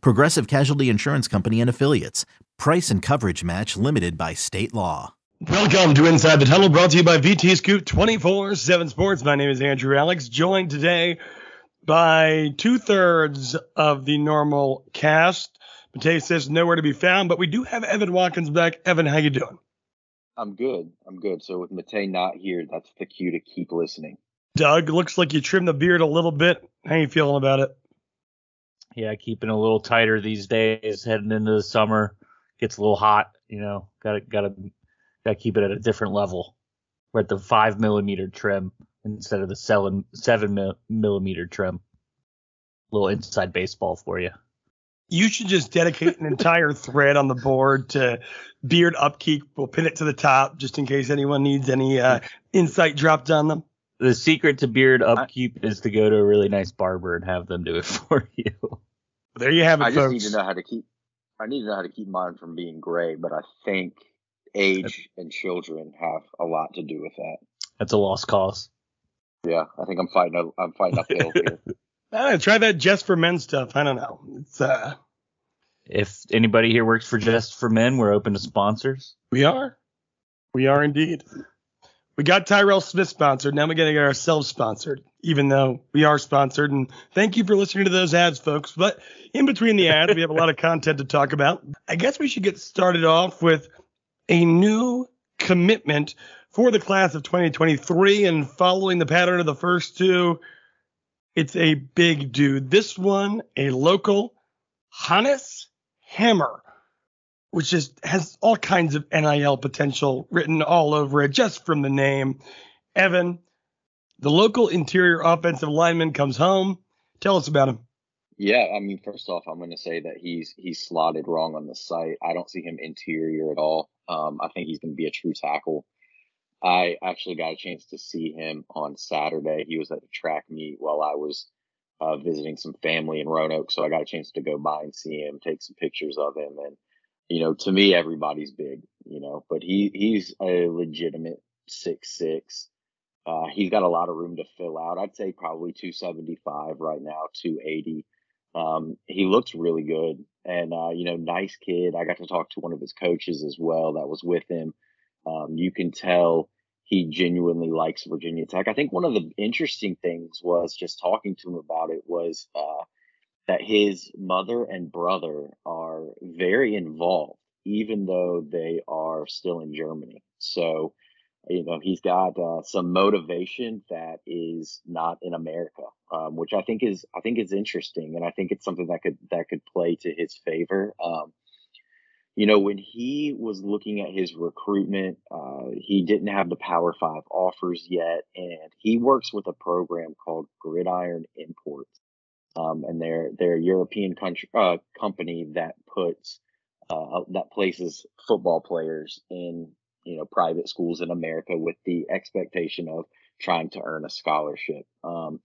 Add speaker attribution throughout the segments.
Speaker 1: Progressive Casualty Insurance Company and Affiliates. Price and coverage match limited by state law.
Speaker 2: Welcome to Inside the Tunnel, brought to you by VT Scoop 24 7 Sports. My name is Andrew Alex, joined today by two thirds of the normal cast. Matei says nowhere to be found, but we do have Evan Watkins back. Evan, how you doing?
Speaker 3: I'm good. I'm good. So with Matei not here, that's the cue to keep listening.
Speaker 2: Doug, looks like you trimmed the beard a little bit. How you feeling about it?
Speaker 4: Yeah, keeping a little tighter these days, heading into the summer. Gets a little hot, you know. Gotta gotta gotta keep it at a different level. We're at the five millimeter trim instead of the seven seven millimeter trim. A little inside baseball for you.
Speaker 2: You should just dedicate an entire thread on the board to beard upkeep. We'll pin it to the top just in case anyone needs any uh, insight dropped on them.
Speaker 4: The secret to beard upkeep is to go to a really nice barber and have them do it for you.
Speaker 2: There you have it,
Speaker 3: I just
Speaker 2: folks.
Speaker 3: need to know how to keep. I need to know how to keep mine from being gray, but I think age and children have a lot to do with that.
Speaker 4: That's a lost cause.
Speaker 3: Yeah, I think I'm fighting. A, I'm fighting uphill here.
Speaker 2: Try that just for men stuff. I don't know. It's uh,
Speaker 4: If anybody here works for Just for Men, we're open to sponsors.
Speaker 2: we are, we are indeed. We got Tyrell Smith sponsored. Now we got to get ourselves sponsored, even though we are sponsored. And thank you for listening to those ads, folks. But in between the ads, we have a lot of content to talk about. I guess we should get started off with a new commitment for the class of 2023. And following the pattern of the first two, it's a big dude. This one, a local Hannes Hammer, which is has all kinds of NIL potential written all over it just from the name. Evan, the local interior offensive lineman comes home. Tell us about him.
Speaker 3: Yeah, I mean, first off, I'm going to say that he's he's slotted wrong on the site. I don't see him interior at all. Um, I think he's going to be a true tackle. I actually got a chance to see him on Saturday. He was at the track meet while I was uh, visiting some family in Roanoke, so I got a chance to go by and see him, take some pictures of him, and you know, to me, everybody's big, you know, but he he's a legitimate six six. Uh, he's got a lot of room to fill out. I'd say probably 275 right now, 280. Um, he looks really good and, uh, you know, nice kid. I got to talk to one of his coaches as well that was with him. Um, you can tell he genuinely likes Virginia Tech. I think one of the interesting things was just talking to him about it was, uh, that his mother and brother are very involved, even though they are still in Germany. So, you know, he's got uh, some motivation that is not in America, um, which I think is I think is interesting, and I think it's something that could that could play to his favor. Um, you know, when he was looking at his recruitment, uh, he didn't have the Power Five offers yet, and he works with a program called Gridiron Imports, um, and they're they're a European country uh, company that puts uh, that places football players in you know private schools in America with the expectation of trying to earn a scholarship. Um,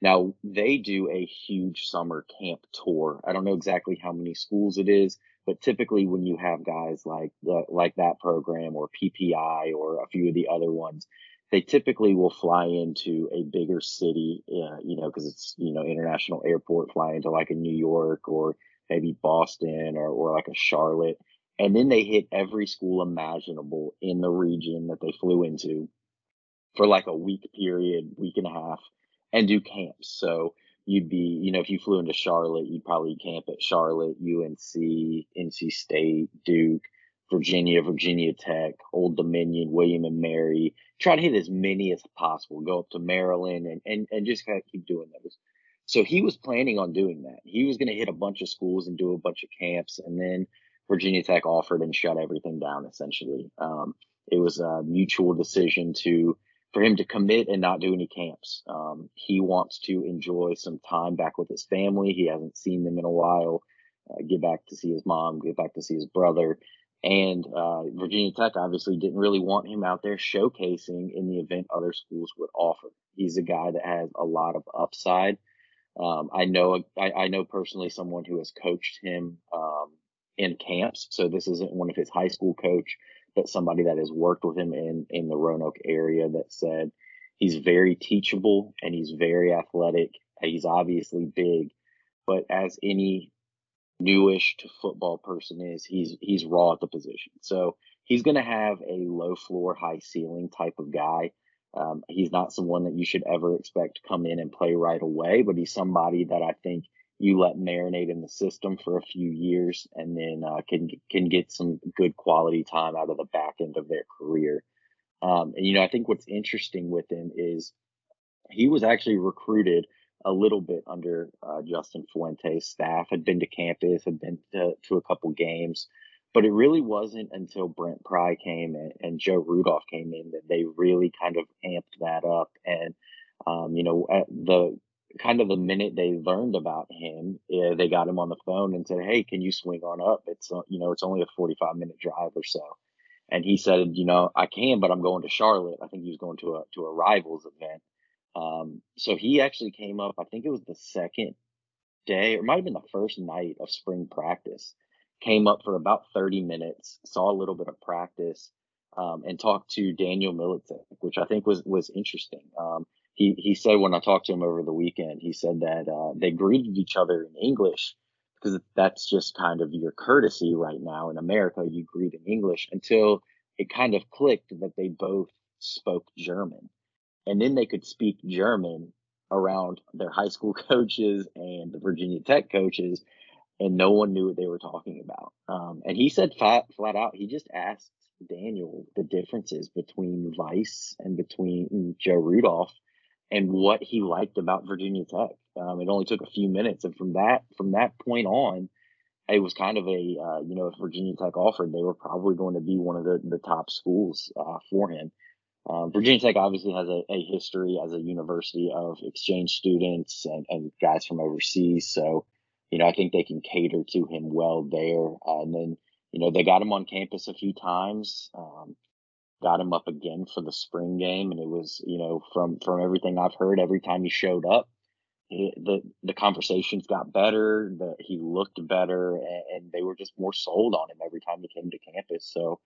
Speaker 3: now they do a huge summer camp tour. I don't know exactly how many schools it is, but typically when you have guys like the like that program or PPI or a few of the other ones, they typically will fly into a bigger city, uh, you know, because it's you know international airport, fly into like a New York or maybe Boston or or like a Charlotte, and then they hit every school imaginable in the region that they flew into for like a week period, week and a half, and do camps. So you'd be, you know, if you flew into Charlotte, you'd probably camp at Charlotte, UNC, NC State, Duke, Virginia, Virginia Tech, Old Dominion, William and Mary. Try to hit as many as possible. Go up to Maryland and and, and just kind of keep doing those. So he was planning on doing that. He was going to hit a bunch of schools and do a bunch of camps, and then Virginia Tech offered and shut everything down. Essentially, um, it was a mutual decision to for him to commit and not do any camps. Um, he wants to enjoy some time back with his family. He hasn't seen them in a while. uh, get back to see his mom, get back to see his brother. And uh, Virginia Tech obviously didn't really want him out there showcasing in the event other schools would offer. He's a guy that has a lot of upside. Um, I know I, I, know personally someone who has coached him um, in camps, so this isn't one of his high school coach, but somebody that has worked with him in in the Roanoke area that said he's very teachable and he's very athletic. He's obviously big, but as any newish to football person is, he's he's raw at the position. So he's going to have a low floor, high ceiling type of guy. Um, he's not someone that you should ever expect to come in and play right away, but he's somebody that I think you let marinate in the system for a few years and then uh, can can get some good quality time out of the back end of their career. Um, and you know, I think what's interesting with him is he was actually recruited a little bit under uh, Justin Fuente's staff, had been to campus, had been to, to a couple games, but it really wasn't until Brent Pry came and, and Joe Rudolph came in that they really kind of amped that up. And, um, you know, at the kind of the minute they learned about him, yeah, they got him on the phone and said, Hey, can you swing on up? It's, uh, you know, it's only a 45 minute drive or so. And he said, you know, I can, but I'm going to Charlotte. I think he was going to a, to a rivals event. Um, so he actually came up, I think it was the second day, or might have been the first night of spring practice. Came up for about 30 minutes, saw a little bit of practice, um, and talked to Daniel Militic, which I think was was interesting. Um, he he said when I talked to him over the weekend, he said that uh, they greeted each other in English because that's just kind of your courtesy right now in America. You greet in English until it kind of clicked that they both spoke German and then they could speak German around their high school coaches and the Virginia Tech coaches, and no one knew what they were talking about. Um, and he said flat, flat out, he just asked Daniel the differences between Vice and between Joe Rudolph and what he liked about Virginia Tech. Um, it only took a few minutes, and from that from that point on, it was kind of a uh, you know if Virginia Tech offered, they were probably going to be one of the the top schools uh, for him. Um, Virginia Tech obviously has a, a, history as a university of exchange students and, and, guys from overseas. So, you know, I think they can cater to him well there. Uh, and then, you know, they got him on campus a few times, um, got him up again for the spring game. And it was, you know, from, from everything I've heard, every time he showed up, the, the conversations got better, the, he looked better and, and they were just more sold on him every time he came to campus. So,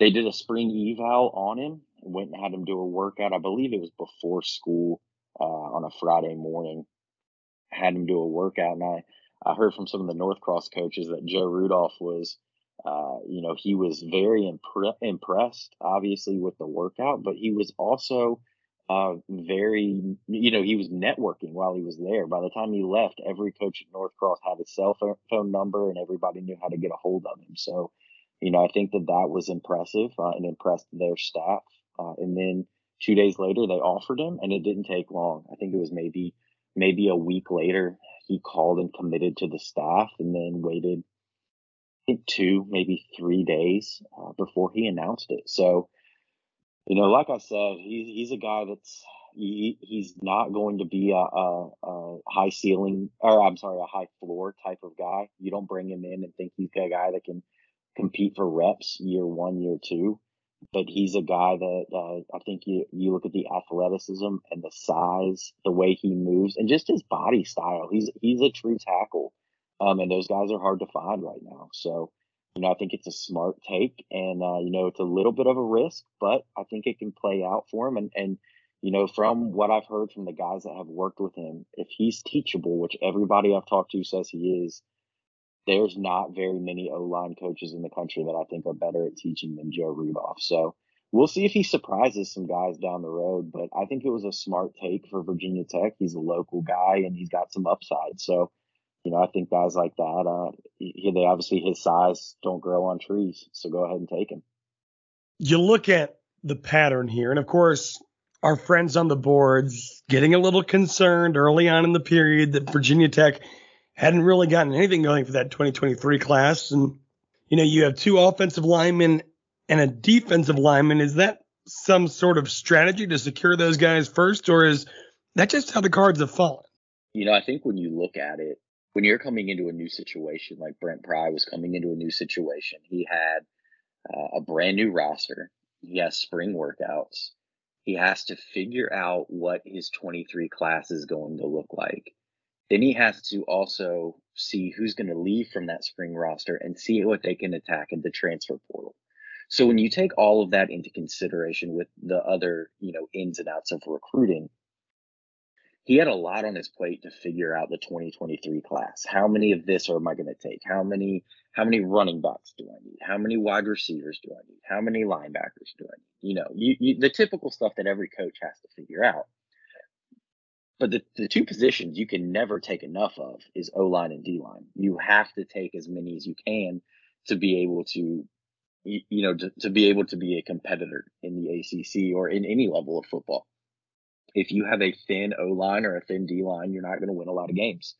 Speaker 3: they did a spring eval on him went and had him do a workout. I believe it was before school uh, on a Friday morning. Had him do a workout, and I I heard from some of the Northcross coaches that Joe Rudolph was, uh, you know, he was very impre- impressed, obviously, with the workout, but he was also uh, very, you know, he was networking while he was there. By the time he left, every coach at Northcross had his cell phone number, and everybody knew how to get a hold of him. So, you know, I think that that was impressive uh, and impressed their staff. Uh, and then two days later, they offered him, and it didn't take long. I think it was maybe maybe a week later he called and committed to the staff, and then waited I think two, maybe three days uh, before he announced it. So, you know, like I said, he, he's a guy that's he, he's not going to be a, a, a, high ceiling or I'm sorry, a high floor type of guy. You don't bring him in and think he's a guy that can compete for reps year one, year two but he's a guy that uh, I think you you look at the athleticism and the size, the way he moves, and just his body style. He's he's a true tackle, um, and those guys are hard to find right now. So, you know, I think it's a smart take, and uh, you know, it's a little bit of a risk, but I think it can play out for him. And and you know, from what I've heard from the guys that have worked with him, if he's teachable, which everybody I've talked to says he is, there's not very many O line coaches in the country that I think are better at teaching than Joe Rudolph. So we'll see if he surprises some guys down the road. But I think it was a smart take for Virginia Tech. He's a local guy and he's got some upside. So, you know, I think guys like that, uh, he, they obviously his size don't grow on trees. So go ahead and take him.
Speaker 2: You look at the pattern here, and of course, our friends on the boards getting a little concerned early on in the period that Virginia Tech hadn't really gotten anything going for that 2023 class. And, you know, you have two offensive linemen and a defensive lineman. Is that some sort of strategy to secure those guys first, or is that just how the cards have fallen?
Speaker 3: You know, I think when you look at it, when you're coming into a new situation, like Brent Pry was coming into a new situation, he had uh, a brand new roster. He has spring workouts. He has to figure out what his 23 class is going to look like. Then he has to also see who's going to leave from that spring roster and see what they can attack in the transfer portal. So when you take all of that into consideration with the other, you know, ins and outs of recruiting, he had a lot on his plate to figure out the 2023 class. How many of this am I going to take? How many how many running backs do I need? How many wide receivers do I need? How many linebackers do I need? You know, you, you, the typical stuff that every coach has to figure out. But the, the two positions you can never take enough of is O line and D line. You have to take as many as you can to be able to, you, know, to, to be able to be a competitor in the ACC or in any level of football. If you have a thin O line or a thin D line, you're not going to win a lot of games.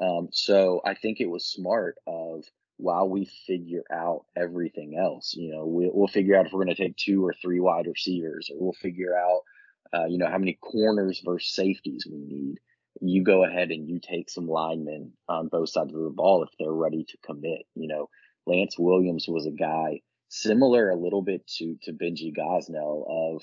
Speaker 3: Um, so I think it was smart of while we figure out everything else, you know, we, will figure out if we're going to take two or three wide receivers, or we'll figure out uh, you know, how many corners versus safeties we need. You go ahead and you take some linemen on both sides of the ball if they're ready to commit. You know, Lance Williams was a guy similar a little bit to to Benji Gosnell of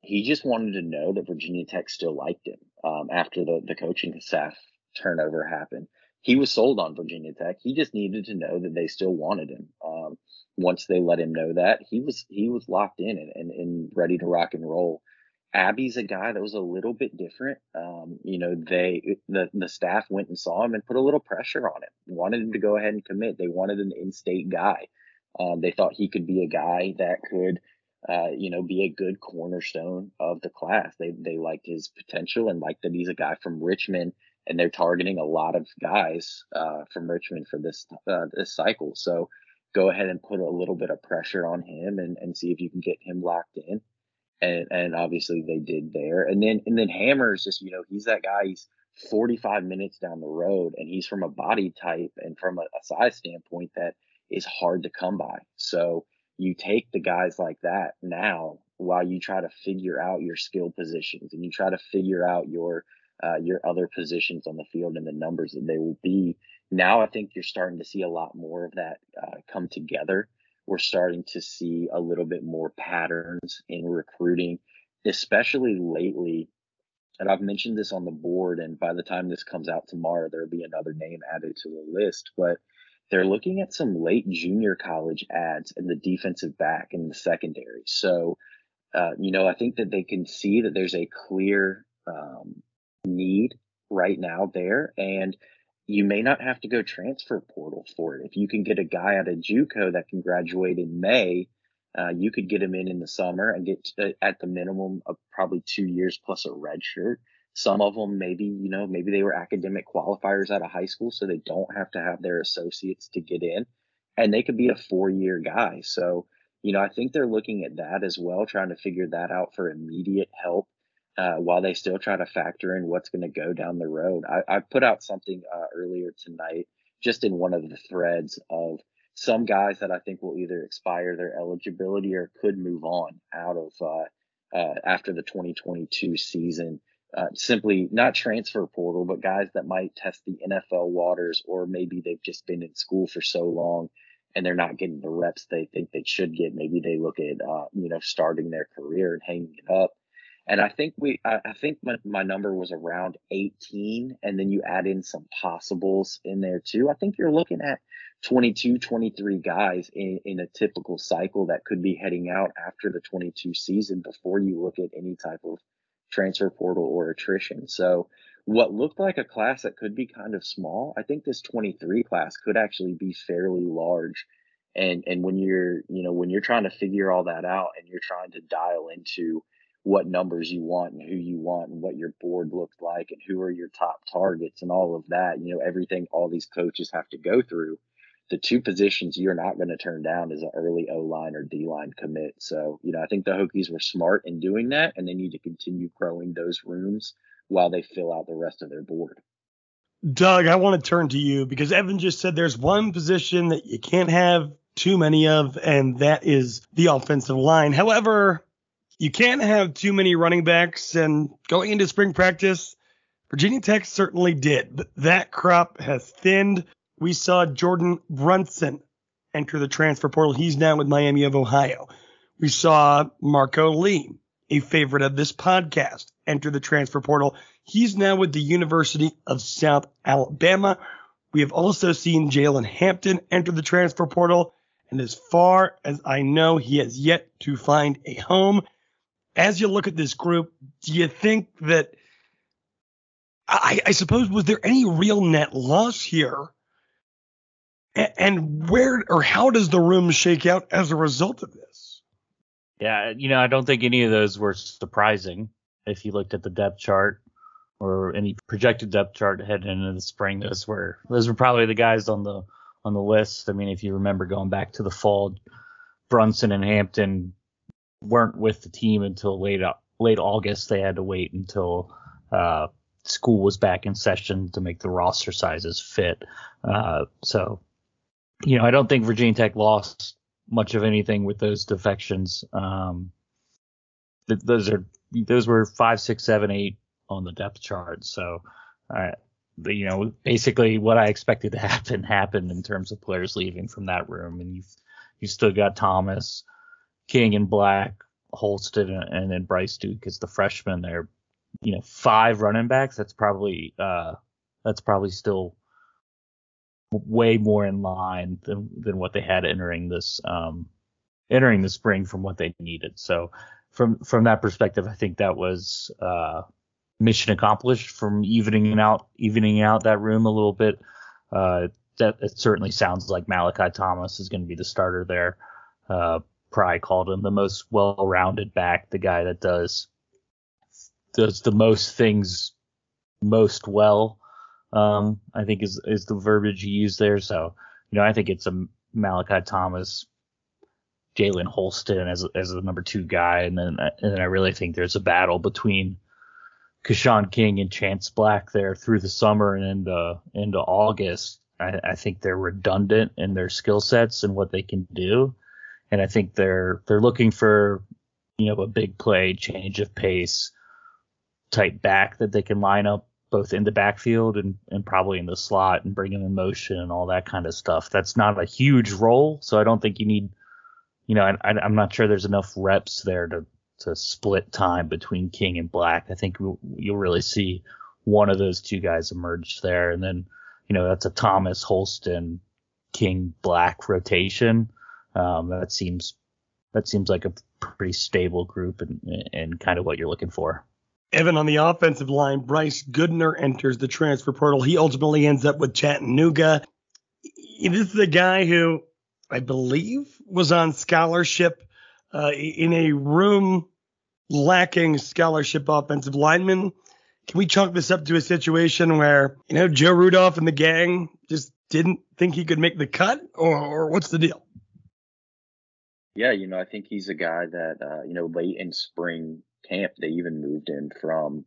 Speaker 3: he just wanted to know that Virginia Tech still liked him um, after the the coaching staff turnover happened. He was sold on Virginia Tech. He just needed to know that they still wanted him. Um, once they let him know that, he was he was locked in and, and, and ready to rock and roll. Abby's a guy that was a little bit different. Um, you know, they the the staff went and saw him and put a little pressure on him. Wanted him to go ahead and commit. They wanted an in-state guy. Um, they thought he could be a guy that could, uh, you know, be a good cornerstone of the class. They they liked his potential and liked that he's a guy from Richmond, and they're targeting a lot of guys uh, from Richmond for this uh, this cycle. So go ahead and put a little bit of pressure on him and, and see if you can get him locked in and and obviously they did there. And then and then Hammer is just you know he's that guy. He's 45 minutes down the road, and he's from a body type and from a, a size standpoint that is hard to come by. So you take the guys like that now while you try to figure out your skill positions and you try to figure out your uh, your other positions on the field and the numbers that they will be. Now I think you're starting to see a lot more of that uh, come together we're starting to see a little bit more patterns in recruiting, especially lately. And I've mentioned this on the board, and by the time this comes out tomorrow, there'll be another name added to the list. But they're looking at some late junior college ads in the defensive back and the secondary. So, uh, you know, I think that they can see that there's a clear um, need right now there. And you may not have to go transfer portal for it. If you can get a guy out of JUCO that can graduate in May, uh, you could get him in in the summer and get uh, at the minimum of probably two years plus a red shirt. Some of them maybe you know maybe they were academic qualifiers out of high school, so they don't have to have their associates to get in, and they could be a four year guy. So you know I think they're looking at that as well, trying to figure that out for immediate help uh, while they still try to factor in what's going to go down the road. I, I put out something uh, earlier tonight, just in one of the threads of some guys that I think will either expire their eligibility or could move on out of uh, uh after the 2022 season. Uh, simply not transfer portal, but guys that might test the NFL waters, or maybe they've just been in school for so long and they're not getting the reps they think they should get. Maybe they look at, uh, you know, starting their career and hanging it up. And I think we, I, think my, my number was around 18. And then you add in some possibles in there too. I think you're looking at 22, 23 guys in, in a typical cycle that could be heading out after the 22 season before you look at any type of transfer portal or attrition. So what looked like a class that could be kind of small, I think this 23 class could actually be fairly large. And, and when you're, you know, when you're trying to figure all that out and you're trying to dial into, what numbers you want and who you want and what your board looks like and who are your top targets and all of that. You know, everything all these coaches have to go through. The two positions you're not going to turn down is an early O line or D line commit. So, you know, I think the Hokies were smart in doing that and they need to continue growing those rooms while they fill out the rest of their board.
Speaker 2: Doug, I want to turn to you because Evan just said there's one position that you can't have too many of, and that is the offensive line. However, you can't have too many running backs. And going into spring practice, Virginia Tech certainly did, that crop has thinned. We saw Jordan Brunson enter the transfer portal. He's now with Miami of Ohio. We saw Marco Lee, a favorite of this podcast, enter the transfer portal. He's now with the University of South Alabama. We have also seen Jalen Hampton enter the transfer portal. And as far as I know, he has yet to find a home. As you look at this group, do you think that, I, I suppose, was there any real net loss here? And where or how does the room shake out as a result of this?
Speaker 4: Yeah, you know, I don't think any of those were surprising if you looked at the depth chart or any projected depth chart heading into the spring. Those were those were probably the guys on the on the list. I mean, if you remember going back to the fall, Brunson and Hampton weren't with the team until late late August. They had to wait until uh, school was back in session to make the roster sizes fit. Uh, so, you know, I don't think Virginia Tech lost much of anything with those defections. Um, th- those are those were five, six, seven, eight on the depth chart. So, uh, you know, basically what I expected to happen happened in terms of players leaving from that room, and you've you still got Thomas, King, and Black, Holston, and, then Bryce Duke as the freshman. There, you know, five running backs. That's probably uh, that's probably still way more in line than than what they had entering this um entering the spring from what they needed. So from from that perspective, I think that was uh mission accomplished from evening out evening out that room a little bit. Uh, that it certainly sounds like Malachi Thomas is going to be the starter there. Uh, Pry called him the most well-rounded back, the guy that does does the most things most well. Um, I think is is the verbiage he used there. So you know, I think it's a Malachi Thomas, Jalen Holston as as the number two guy, and then and then I really think there's a battle between Keshawn King and Chance Black there through the summer and into into August. I, I think they're redundant in their skill sets and what they can do, and I think they're they're looking for you know a big play, change of pace type back that they can line up both in the backfield and, and probably in the slot and bring him in motion and all that kind of stuff. That's not a huge role, so I don't think you need, you know, I, I'm not sure there's enough reps there to to split time between King and Black. I think you'll really see one of those two guys emerge there, and then you know that's a Thomas Holston King Black rotation. Um, that seems that seems like a pretty stable group and and kind of what you're looking for.
Speaker 2: Evan on the offensive line, Bryce Goodner enters the transfer portal. He ultimately ends up with Chattanooga. This is a guy who I believe was on scholarship uh, in a room lacking scholarship offensive linemen. Can we chalk this up to a situation where, you know, Joe Rudolph and the gang just didn't think he could make the cut, or, or what's the deal?
Speaker 3: Yeah, you know, I think he's a guy that, uh, you know, late in spring camp, they even moved him from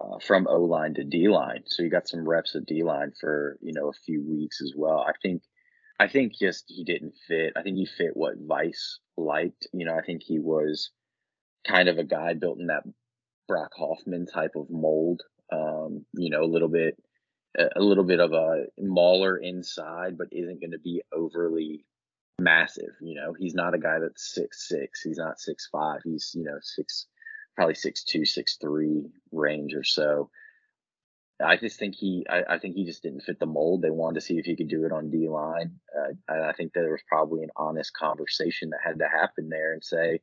Speaker 3: uh, from O line to D line. So he got some reps at D line for you know a few weeks as well. I think I think just he didn't fit. I think he fit what Vice liked. You know, I think he was kind of a guy built in that Brock Hoffman type of mold. Um, you know, a little bit, a little bit of a mauler inside, but isn't going to be overly massive. You know, he's not a guy that's six six. He's not six five. He's you know six, probably six two, six three range or so. I just think he, I, I, think he just didn't fit the mold. They wanted to see if he could do it on D line. Uh, I think there was probably an honest conversation that had to happen there and say,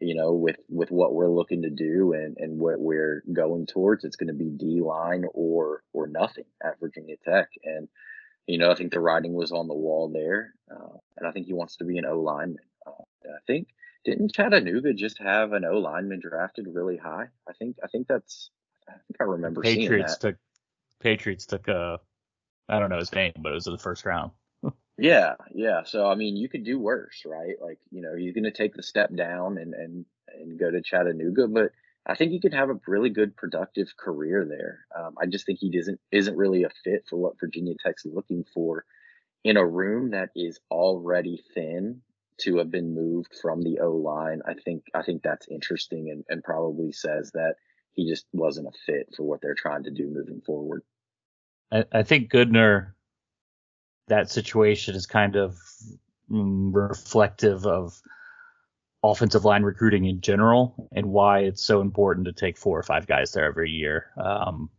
Speaker 3: you know, with, with what we're looking to do and, and what we're going towards, it's going to be D line or, or nothing at Virginia Tech. And, you know, I think the writing was on the wall there. Uh, and I think he wants to be an O lineman. Uh, I think, didn't Chattanooga just have an O lineman drafted really high? I think, I think that's, I think I remember
Speaker 4: Patriots took Patriots took a I don't know his name, but it was in the first round.
Speaker 3: yeah, yeah. So I mean, you could do worse, right? Like you know, he's going to take the step down and and and go to Chattanooga, but I think he could have a really good productive career there. Um, I just think he doesn't isn't really a fit for what Virginia Tech's looking for in a room that is already thin to have been moved from the O line. I think I think that's interesting and, and probably says that he just wasn't a fit for what they're trying to do moving forward.
Speaker 4: I, I think Goodner, that situation is kind of mm, reflective of offensive line recruiting in general and why it's so important to take four or five guys there every year. Um,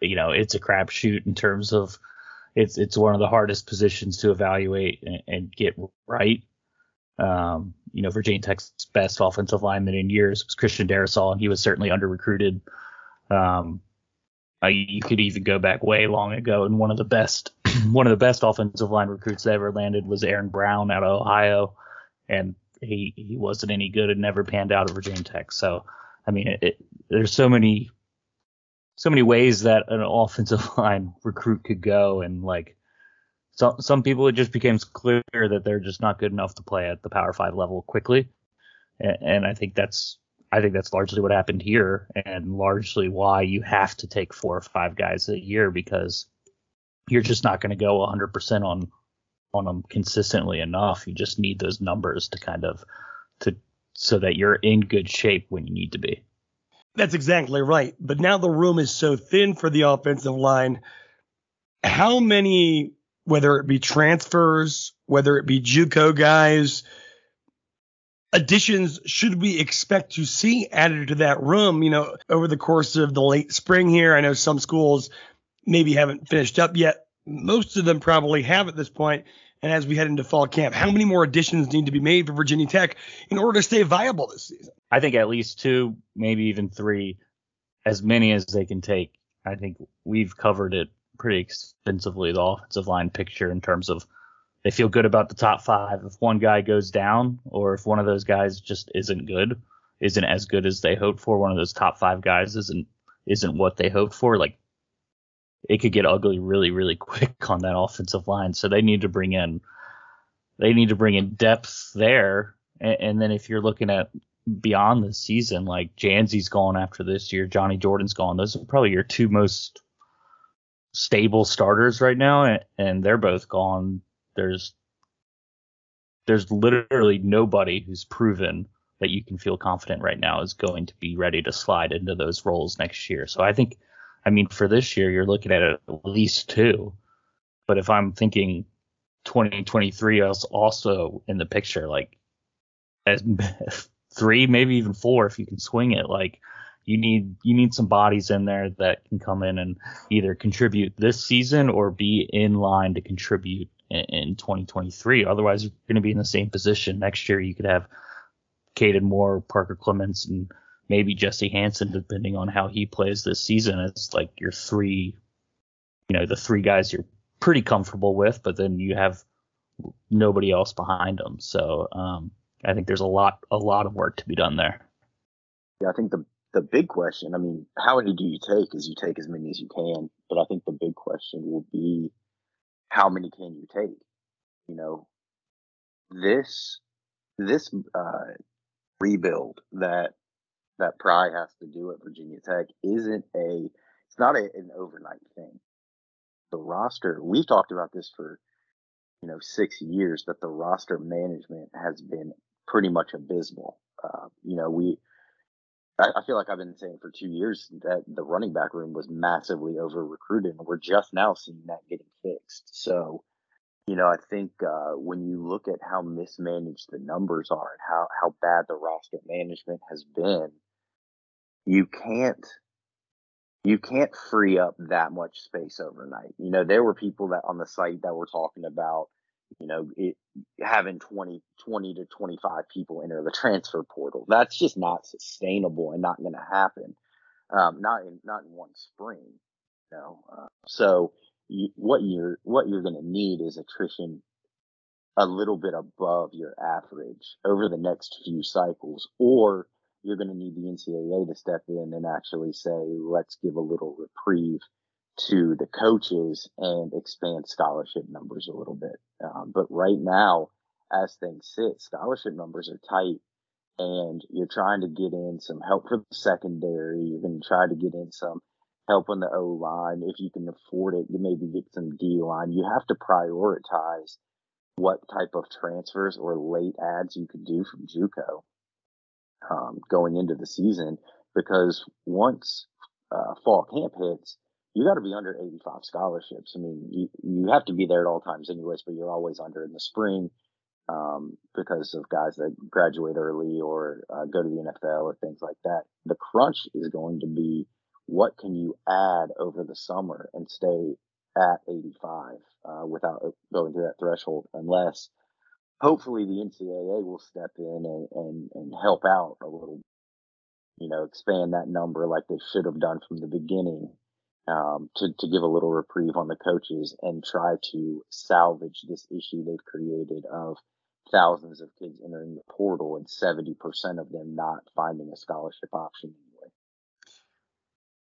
Speaker 4: you know, it's a crapshoot in terms of it's it's one of the hardest positions to evaluate and, and get right. Um, you know, Virginia Tech's best offensive lineman in years was Christian Darrisaw, and he was certainly under recruited. Um, you could even go back way long ago, and one of the best one of the best offensive line recruits that ever landed was Aaron Brown out of Ohio, and he he wasn't any good and never panned out at Virginia Tech. So, I mean, it, it, there's so many so many ways that an offensive line recruit could go, and like some some people, it just becomes clear that they're just not good enough to play at the Power Five level quickly, and, and I think that's I think that's largely what happened here, and largely why you have to take four or five guys a year because you're just not going to go 100% on on them consistently enough. You just need those numbers to kind of to so that you're in good shape when you need to be.
Speaker 2: That's exactly right. But now the room is so thin for the offensive line. How many, whether it be transfers, whether it be JUCO guys, additions should we expect to see added to that room, you know, over the course of the late spring here? I know some schools maybe haven't finished up yet. Most of them probably have at this. And as we head into fall camp, how many more additions need to be made for Virginia Tech in order to stay viable this season?
Speaker 4: I think at least two, maybe even three, as many as they can take. I think we've covered it pretty extensively, the offensive line picture in terms of they feel good about the top five. If one guy goes down, or if one of those guys just isn't good, isn't as good as they hoped for, one of those top five guys isn't isn't what they hoped for, like it could get ugly really, really quick on that offensive line. So they need to bring in they need to bring in depth there. And, and then if you're looking at beyond the season, like Dzansi's gone after this year, Johnny Jordan's gone. Those are probably your two most stable starters right now, and, and they're both gone. There's there's literally nobody who's proven that you can feel confident right now is going to be ready to slide into those roles next year. So I think, I mean, for this year, you're looking at at least two. But if I'm thinking 2023 is also in the picture, like as three, maybe even four if you can swing it. Like you need you need some bodies in there that can come in and either contribute this season or be in line to contribute in, in 2023. Otherwise, you're going to be in the same position next year. You could have Kaden Moore, Parker Clements, and maybe Jesse Hanson, depending on how he plays this season. It's like your three, you know, the three guys you're pretty comfortable with, but then you have nobody else behind them. So um, I think there's a lot a lot of work to be done there.
Speaker 3: Yeah, I think the the big question, I mean, how many do you take? Is you take as many as you can, but I think the big question will be how many can you take? You know, this this uh, rebuild that that Pry has to do at Virginia Tech isn't a it's not a, an overnight thing. The roster, we've talked about this for you know six years that the roster management has been pretty much abysmal. Uh, you know, we, I, feel like I've been saying for two years that the running back room was massively over recruited, and we're just now seeing that getting fixed. So, you know, I think uh, when you look at how mismanaged the numbers are and how how bad the roster management has been, you can't you can't free up that much space overnight. You know, there were people that on the site that were talking about you know, it, having 20, 20 to 25 people enter the transfer portal. That's just not sustainable and not going to happen. Um, not in, not in one spring, you know. Uh, so you, what you're, what you're going to need is attrition a little bit above your average over the next few cycles, or you're going to need the NCAA to step in and actually say, let's give a little reprieve to the coaches and expand scholarship numbers a little bit. Um, but right now, as things sit, scholarship numbers are tight and you're trying to get in some help for the secondary. You're going to try to get in some help on the O line. If you can afford it, you maybe get some D line. You have to prioritize what type of transfers or late ads you could do from JUCO um, going into the season because once uh, fall camp hits, you got to be under 85 scholarships. I mean, you, you have to be there at all times anyways, but you're always under in the spring um, because of guys that graduate early or uh, go to the NFL or things like that. The crunch is going to be what can you add over the summer and stay at 85 uh, without going through that threshold unless hopefully the NCAA will step in and, and, and help out a little, you know, expand that number like they should have done from the beginning um, to, to give a little reprieve on the coaches and try to salvage this issue they've created of thousands of kids entering the portal and 70% of them not finding a scholarship option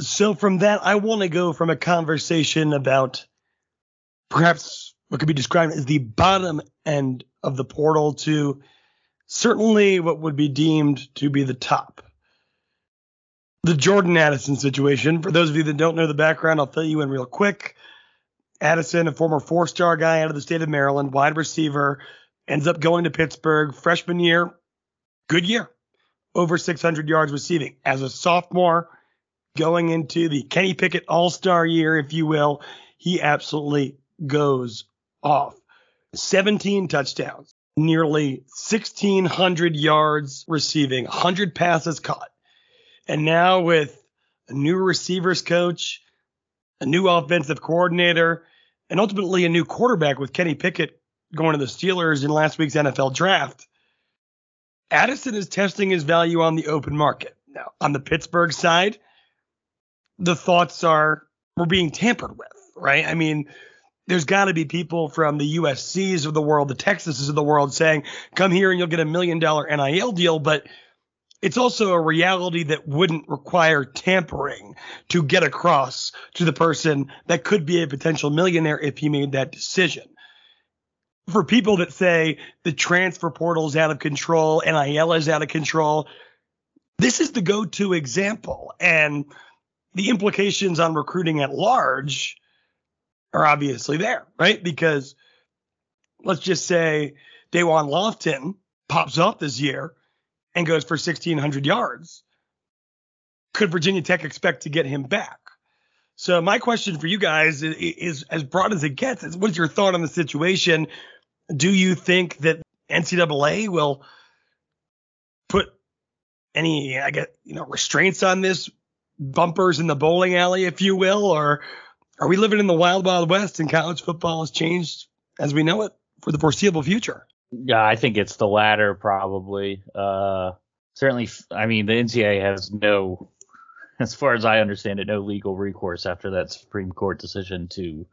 Speaker 2: So from that, I want to go from a conversation about perhaps what could be described as the bottom end of the portal to certainly what would be deemed to be the top. The Jordan Addison situation. For those of you that don't know the background, I'll fill you in real quick. Addison, a former four star guy out of the state of Maryland, wide receiver, ends up going to Pittsburgh freshman year. Good year. Over 600 yards receiving. As a sophomore, going into the Kenny Pickett All Star year, if you will, he absolutely goes off. 17 touchdowns, nearly 1,600 yards receiving, 100 passes caught. And now with a new receivers coach, a new offensive coordinator, and ultimately a new quarterback with Kenny Pickett going to the Steelers in last week's NFL draft, Addison is testing his value on the open market. Now, on the Pittsburgh side, the thoughts are we're being tampered with, right? I mean, there's got to be people from the USCs of the world, the Texases of the world saying, come here and you'll get a million dollar NIL deal. But it's also a reality that wouldn't require tampering to get across to the person that could be a potential millionaire if he made that decision. For people that say the transfer portal is out of control, NIL is out of control, this is the go to example. And the implications on recruiting at large are obviously there, right? Because let's just say Da'Wain Lofton pops off this year and goes for 1,600 yards. Could Virginia Tech expect to get him back? So my question for you guys is, is as broad as it gets. Is what's your thought on the situation? Do you think that NCAA will put any, I guess, you know, restraints on this bumpers in the bowling alley, if you will, or are we living in the wild, wild west and college football has changed as we know it for the foreseeable future?
Speaker 4: Yeah, I think it's the latter probably. Uh, certainly, I mean, the NCAA has no, as far as I understand it, no legal recourse after that Supreme Court decision to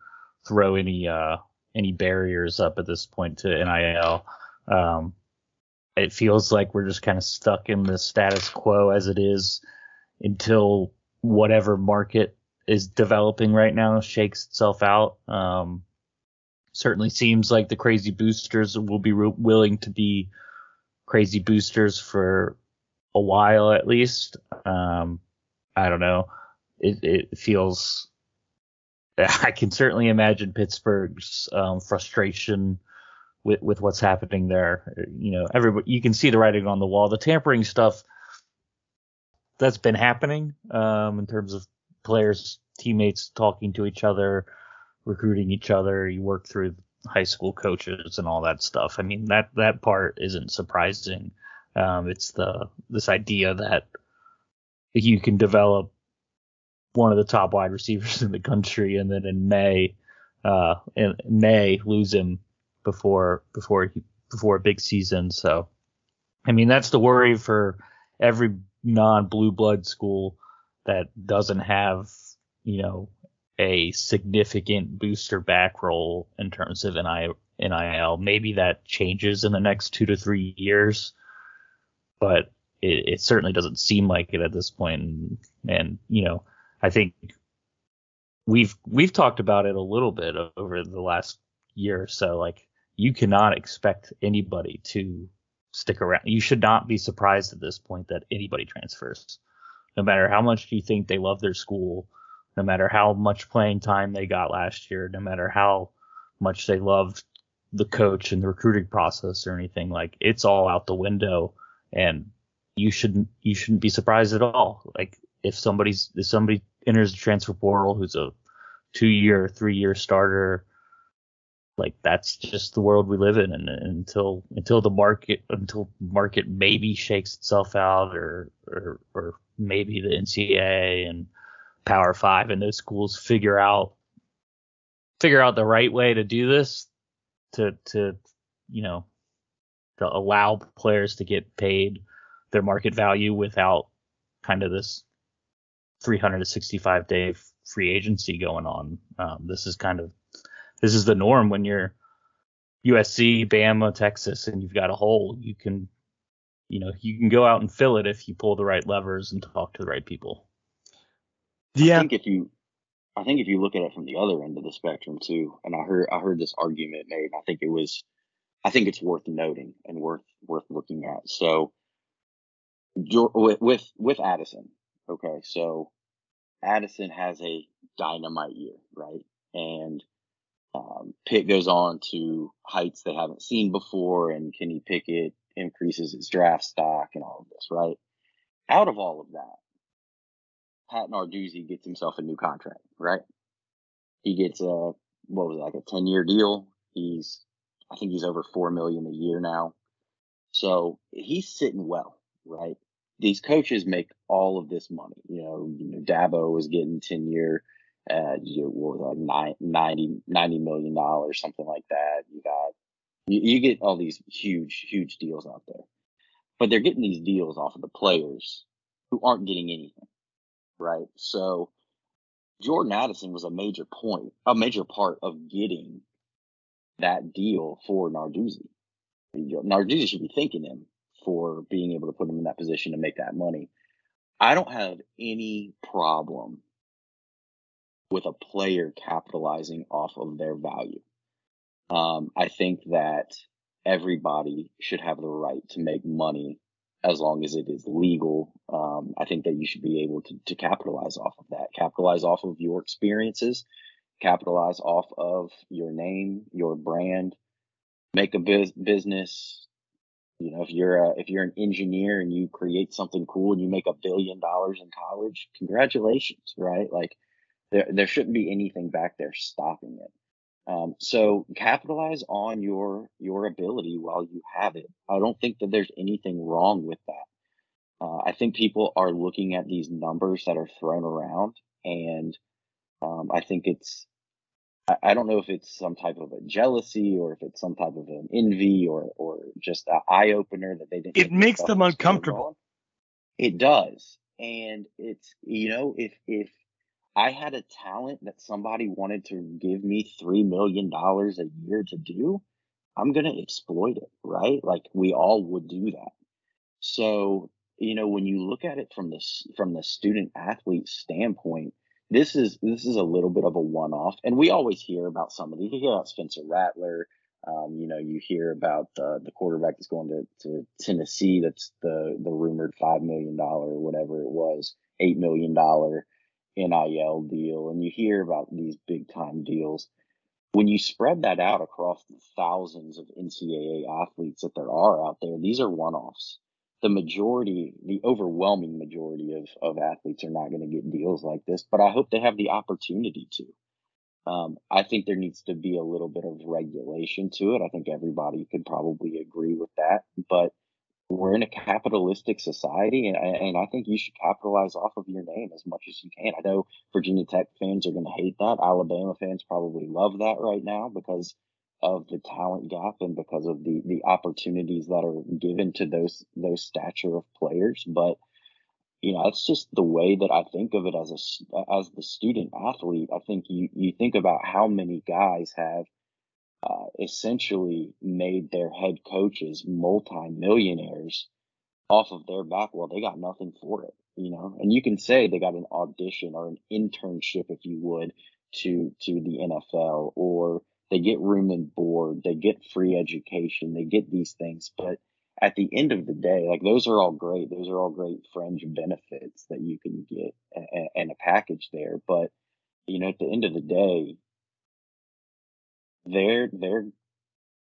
Speaker 4: throw any uh, any barriers up at this point to NIL. Um, it feels like we're just kind of stuck in the status quo as it is until whatever market is developing right now shakes itself out. Um, certainly seems like the crazy boosters will be re- willing to be crazy boosters for a while at least. Um, I don't know. It, it feels. I can certainly imagine Pittsburgh's um, frustration with with what's happening there. You know, everybody you can see the writing on the wall. The tampering stuff that's been happening um, in terms of players, teammates talking to each other, recruiting each other. You work through high school coaches and all that stuff. I mean that that part isn't surprising. Um, it's the this idea that you can develop one of the top wide receivers in the country and then in May uh in May lose him before before he before a big season. So I mean that's the worry for every non blue blood school that doesn't have, you know, a significant booster back roll in terms of NIL. Maybe that changes in the next two to three years, but it, it certainly doesn't seem like it at this point. And, and you know, I think we've we've talked about it a little bit over the last year or so. Like you cannot expect anybody to stick around. You should not be surprised at this point that anybody transfers, no matter how much you think they love their school, no matter how much playing time they got last year, no matter how much they loved the coach and the recruiting process or anything. Like it's all out the window, and you shouldn't you shouldn't be surprised at all. Like if somebody's if somebody enters the transfer portal who's a two year, three year starter, like that's just the world we live in. And, until until the market until market maybe shakes itself out, or or or maybe the NCAA and Power Five and those schools figure out figure out the right way to do this to to you know to allow players to get paid their market value without kind of this 365 day free agency going on. Um, this is kind of this is the norm when you're USC, Bama, Texas, and you've got a hole. You can you know you can go out and fill it if you pull the right levers and talk to the right people.
Speaker 3: Yeah. I think if you I think if you look at it from the other end of the spectrum too, and I heard I heard this argument made, I think it was I think it's worth noting and worth worth looking at. So with with, with Addison, okay, so Addison has a dynamite year, right? And um, Pitt goes on to heights they haven't seen before, and Kenny Pickett increases his draft stock and all of this, right? Out of all of that, Pat Narduzzi gets himself a new contract, right? He gets a what was it, like a ten year deal. He's I think he's over four million a year now. So he's sitting well, right? These coaches make all of this money. You know, you know Dabo was getting ten year uh you what was like 90, 90 million dollars, something like that. You got you, you get all these huge, huge deals out there. But they're getting these deals off of the players who aren't getting anything right? So Jordan Addison was a major point, a major part of getting that deal for Narduzzi. Narduzzi should be thanking him for being able to put him in that position to make that money. I don't have any problem with a player capitalizing off of their value. Um, I think that everybody should have the right to make money as long as it is legal. Um, I think that you should be able to, to capitalize off of that, capitalize off of your experiences, capitalize off of your name, your brand, make a biz- business. You know, if you're a, if you're an engineer and you create something cool and you make a billion dollars in college, congratulations, right? Like there, there shouldn't be anything back there stopping it. Um, so capitalize on your your ability while you have it. I don't think that there's anything wrong with that. Uh, I think people are looking at these numbers that are thrown around, and um, I think it's I, I, don't know if it's some type of a jealousy or if it's some type of an envy or or just an eye opener that they didn't.
Speaker 2: It makes them uncomfortable.
Speaker 3: It does, and it's you know if if I had a talent that somebody wanted to give me $3 million a year to do, I'm to exploit it, right? Like we all would do that. So, you know, when you look at it from the, from the student athlete standpoint, this is, this is a little bit of a one off. And we always hear about somebody, you hear about Spencer Rattler. Um, you know, you hear about the, the quarterback that's going to, to Tennessee. That's the, the rumored $5 million or whatever it was, $8 million NIL deal and you hear about these big time deals. When you spread that out across the thousands of NCAA athletes that there are out there, these are one offs. The majority, the overwhelming majority of, of athletes are not going to get deals like this, but I hope they have the opportunity to. Um, I think there needs to be a little bit of regulation to it. I think everybody could probably agree with that, but we're in a capitalistic society, and, and I think you should capitalize off of your name as much as you can. I know Virginia Tech fans are going to hate that. Alabama fans probably love that right now because of the talent gap and because of the the opportunities that are given to those those stature of players. But you know, that's just the way that I think of it as a as the student athlete. I think you you think about how many guys have uh, essentially made their head coaches multimillionaires off of their back, well, they got nothing for it, you know. And you can say they got an audition or an internship, if you would, to to the NFL, or they get room and board, they get free education, they get these things, but at the end of the day, like those are all great. Those are all great fringe benefits that you can get and a package there. But you know, at the end of the day, their their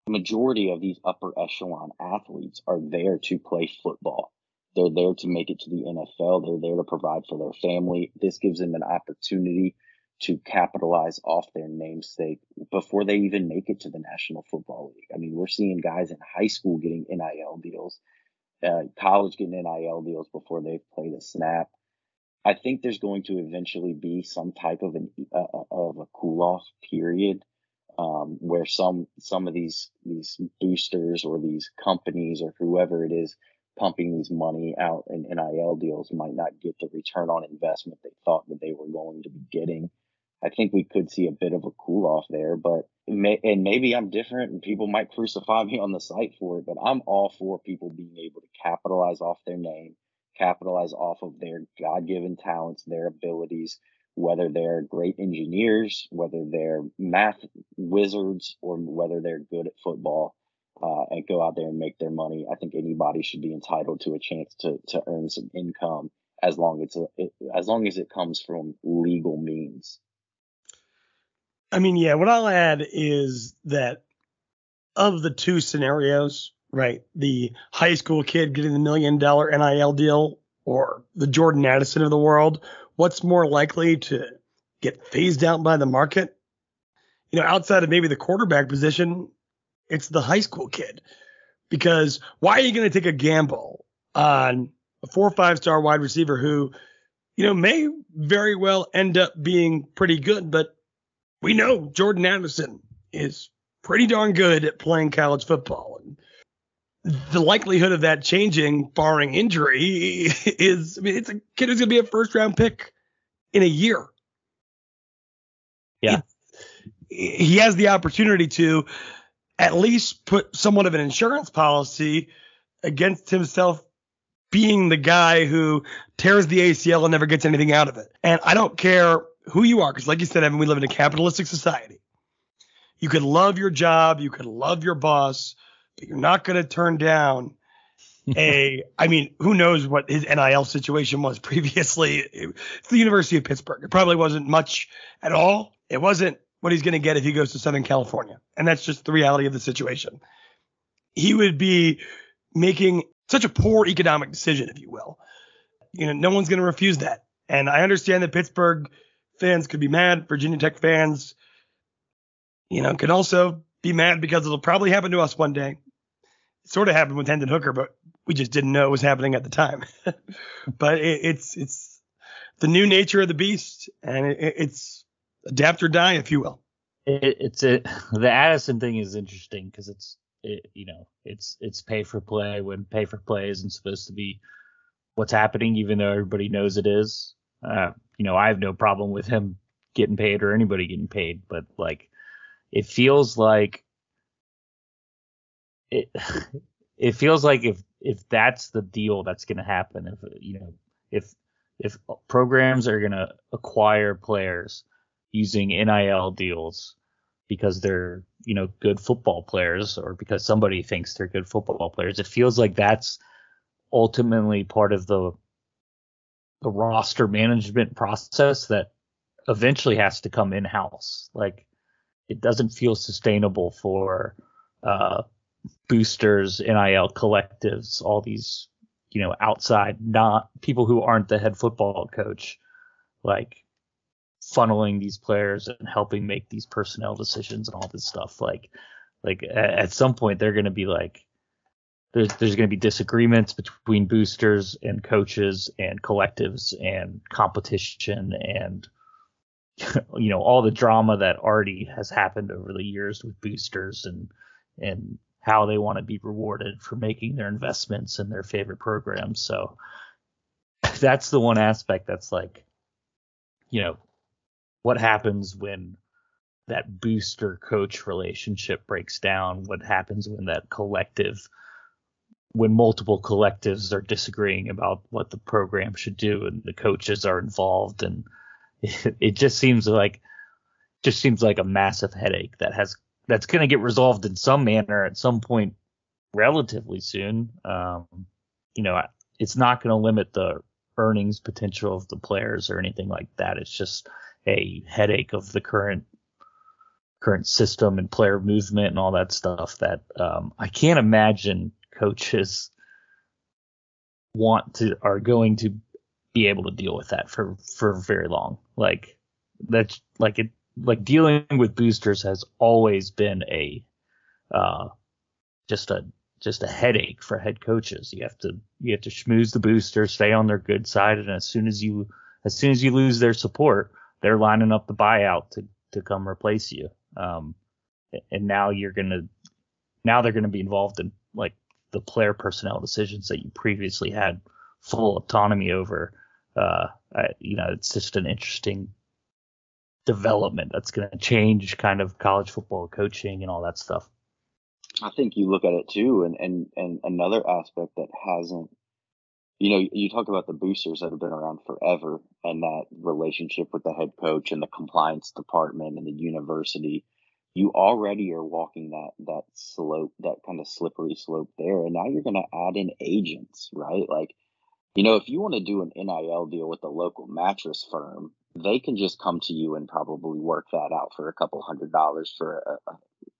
Speaker 3: majority of these upper echelon athletes are there to play football. They're there to make it to the NFL. They're there to provide for their family. This gives them an opportunity to capitalize off their namesake before they even make it to the National Football League. I mean, we're seeing guys in high school getting NIL deals, uh, college getting NIL deals before they've played a snap. I think there's going to eventually be some type of an uh, uh of a cool off period um, where some some of these these boosters or these companies or whoever it is pumping these money out in NIL deals might not get the return on investment they thought that they were going to be getting. I think we could see a bit of a cool off there, but may, and maybe I'm different and people might crucify me on the site for it, but I'm all for people being able to capitalize off their name, capitalize off of their God given talents, their abilities, whether they're great engineers, whether they're math wizards, or whether they're good at football. Uh, and go out there and make their money. I think anybody should be entitled to a chance to to earn some income as long as it, as long as it comes from legal means.
Speaker 2: I mean, yeah, what I'll add is that of the two scenarios, right, the high school kid getting the million dollar NIL deal or the Jordan Addison of the world, what's more likely to get phased out by the market? You know, outside of maybe the quarterback position, it's the high school kid. Because why are you going to take a gamble on a four or five star wide receiver who, you know, may very well end up being pretty good, but we know Jordan Addison is pretty darn good at playing college football. And the likelihood of that changing, barring injury, is I mean, it's a kid who's going to be a first round pick in a year.
Speaker 4: Yeah.
Speaker 2: He, he has the opportunity to at least put somewhat of an insurance policy against himself being the guy who tears the ACL and never gets anything out of it. And I don't care who you are, because like you said, Evan, we live in a capitalistic society. You could love your job, you could love your boss, but you're not going to turn down a. I mean, who knows what his NIL situation was previously? It's the University of Pittsburgh. It probably wasn't much at all. It wasn't what he's going to get if he goes to Southern California, and that's just the reality of the situation. He would be making such a poor economic decision, if you will. You know, no one's going to refuse that. And I understand that Pittsburgh fans could be mad. Virginia Tech fans, you know, can also be mad because it'll probably happen to us one day. Sort of happened with Hendon Hooker, but we just didn't know it was happening at the time. but it, it's it's the new nature of the beast, and it, it's adapt or die, if you will.
Speaker 4: It, it's the Addison thing is interesting because it's it, you know it's it's pay for play when pay for play isn't supposed to be what's happening, even though everybody knows it is. Uh, you know, I have no problem with him getting paid or anybody getting paid, but like, it feels like it. It feels like if if that's the deal that's going to happen, if you know, if if programs are going to acquire players using NIL deals because they're you know good football players or because somebody thinks they're good football players, it feels like that's ultimately part of the the roster management process that eventually has to come in house. Like it doesn't feel sustainable for uh, boosters, NIL collectives, all these you know outside not people who aren't the head football coach, like funneling these players and helping make these personnel decisions and all this stuff. Like like at some point they're going to be like there's there's going to be disagreements between boosters and coaches and collectives and competition and you know all the drama that already has happened over the years with boosters and and how they want to be rewarded for making their investments in their favorite programs. So that's the one aspect that's like you know what happens when that booster coach relationship breaks down? What happens when that collective when multiple collectives are disagreeing about what the program should do and the coaches are involved? And it, it just seems like just seems like a massive headache that has that's going to get resolved in some manner at some point relatively soon. Um, you know, it's not going to limit the earnings potential of the players or anything like that. It's just a headache of the current current system and player movement and all that stuff that um, I can't imagine coaches want to are going to be able to deal with that for for very long. Like that's like it like dealing with boosters has always been a uh just a just a headache for head coaches. You have to you have to schmooze the booster, stay on their good side, and as soon as you as soon as you lose their support, they're lining up the buyout to to come replace you. Um, and now you're gonna now they're gonna be involved in like the player personnel decisions that you previously had full autonomy over. Uh, I, you know, it's just an interesting development that's going to change kind of college football coaching and all that stuff.
Speaker 3: I think you look at it too, and and and another aspect that hasn't, you know, you talk about the boosters that have been around forever, and that relationship with the head coach and the compliance department and the university. You already are walking that that slope, that kind of slippery slope there, and now you're going to add in agents, right? Like, you know, if you want to do an NIL deal with a local mattress firm, they can just come to you and probably work that out for a couple hundred dollars for a,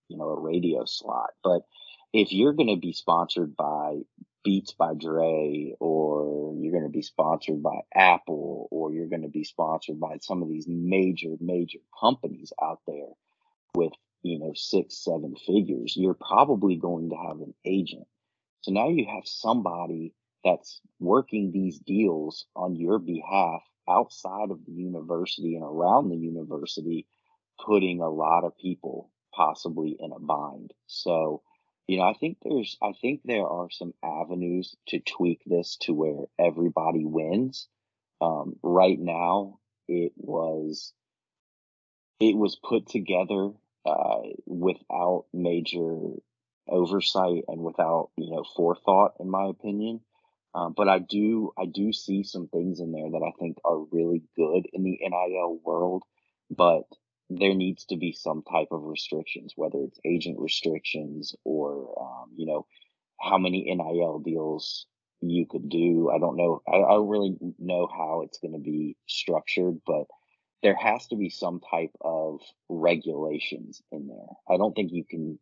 Speaker 3: you know a radio slot. But if you're going to be sponsored by Beats by Dre, or you're going to be sponsored by Apple, or you're going to be sponsored by some of these major major companies out there with you know six seven figures, you're probably going to have an agent. So now you have somebody that's working these deals on your behalf outside of the university and around the university, putting a lot of people possibly in a bind. So, you know, I think there's, I think there are some avenues to tweak this to where everybody wins. Um, right now, it was, it was put together uh, without major oversight and without, you know, forethought, in my opinion. Um, but I do I do see some things in there that I think are really good in the NIL world, but there needs to be some type of restrictions, whether it's agent restrictions or um, you know how many NIL deals you could do. I don't know. I, I don't really know how it's going to be structured, but there has to be some type of regulations in there. I don't think you can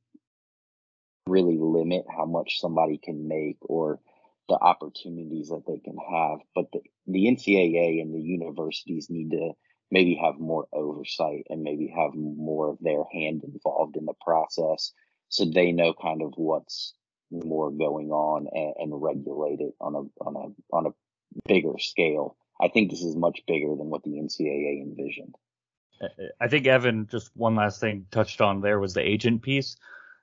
Speaker 3: really limit how much somebody can make or the opportunities that they can have. But the, the NCAA and the universities need to maybe have more oversight and maybe have more of their hand involved in the process so they know kind of what's more going on and, and regulate it on a on a on a bigger scale. I think this is much bigger than what the NCAA envisioned.
Speaker 4: I think Evan just one last thing touched on there was the agent piece.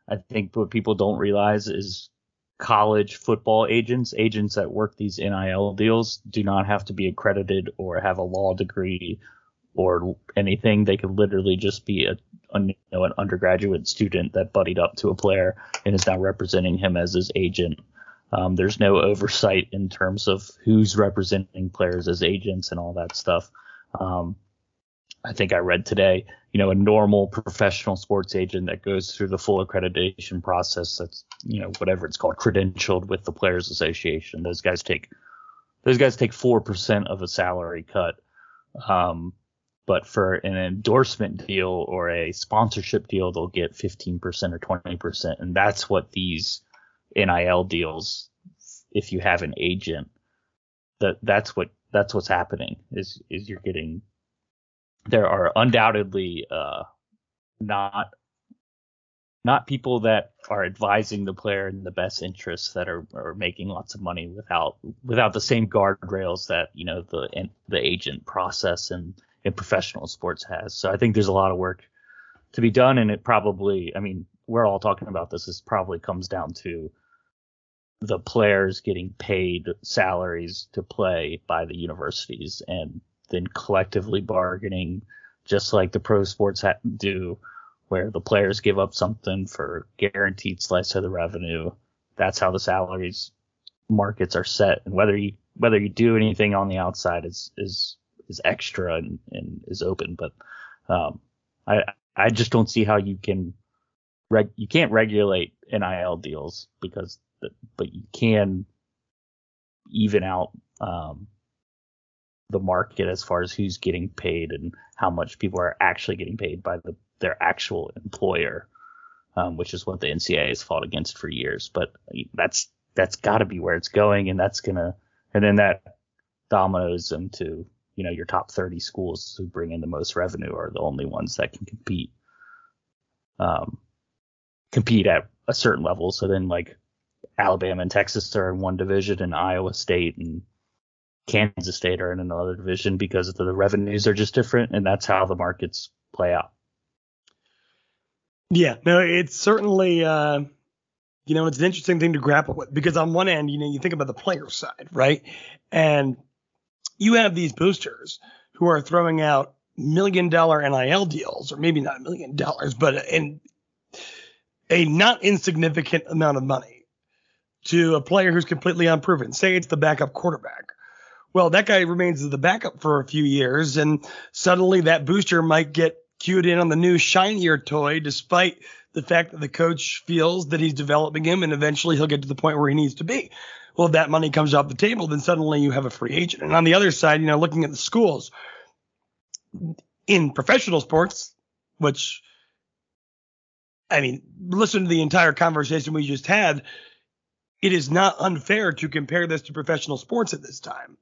Speaker 4: I think what people don't realize is college football agents, agents that work these NIL deals, do not have to be accredited or have a law degree or anything. They could literally just be a, a you know, an undergraduate student that buddied up to a player and is now representing him as his agent. Um, there's no oversight in terms of who's representing players as agents and all that stuff. Um, I think I read today, you know, a normal professional sports agent that goes through the full accreditation process. That's, you know, whatever it's called, credentialed with the Players Association. Those guys take, those guys take 4% of a salary cut. Um, but for an endorsement deal or a sponsorship deal, they'll get 15% or 20%. And that's what these NIL deals, if you have an agent, that that's what, that's what's happening is, is you're getting there are undoubtedly uh, not not people that are advising the player in the best interests that are, are making lots of money without without the same guardrails that you know the the agent process and in professional sports has. So I think there's a lot of work to be done, and it probably I mean we're all talking about this. This probably comes down to the players getting paid salaries to play by the universities and then collectively bargaining, just like the pro sports ha- do, where the players give up something for guaranteed slice of the revenue. that's how the salaries markets are set, and whether you whether you do anything on the outside is is is extra and, and is open. But um, I I just don't see how you can reg you can't regulate NIL deals because the, but you can even out um, the market as far as who's getting paid and how much people are actually getting paid by the their actual employer, um, which is what the NCAA has fought against for years. But that's that's got to be where it's going, and that's gonna and then that dominoes into you know your top 30 schools who bring in the most revenue are the only ones that can compete um compete at a certain level so then like alabama and texas are in one division and iowa state and kansas state are in another division because the revenues are just different and that's how the markets play out
Speaker 2: yeah no it's certainly uh you know it's an interesting thing to grapple with because on one end you know you think about the player side right and you have these boosters who are throwing out million dollar NIL deals, or maybe not a million dollars, but in a not insignificant amount of money to a player who's completely unproven. Say it's the backup quarterback. Well, that guy remains the backup for a few years, and suddenly that booster might get cued in on the new shinier toy, despite the fact that the coach feels that he's developing him, and eventually he'll get to the point where he needs to be well, if that money comes off the table, then suddenly you have a free agent. And on the other side, you know, looking at the schools in professional sports, which I mean, listen to the entire conversation we just had. It is not unfair to compare this to professional sports at this time.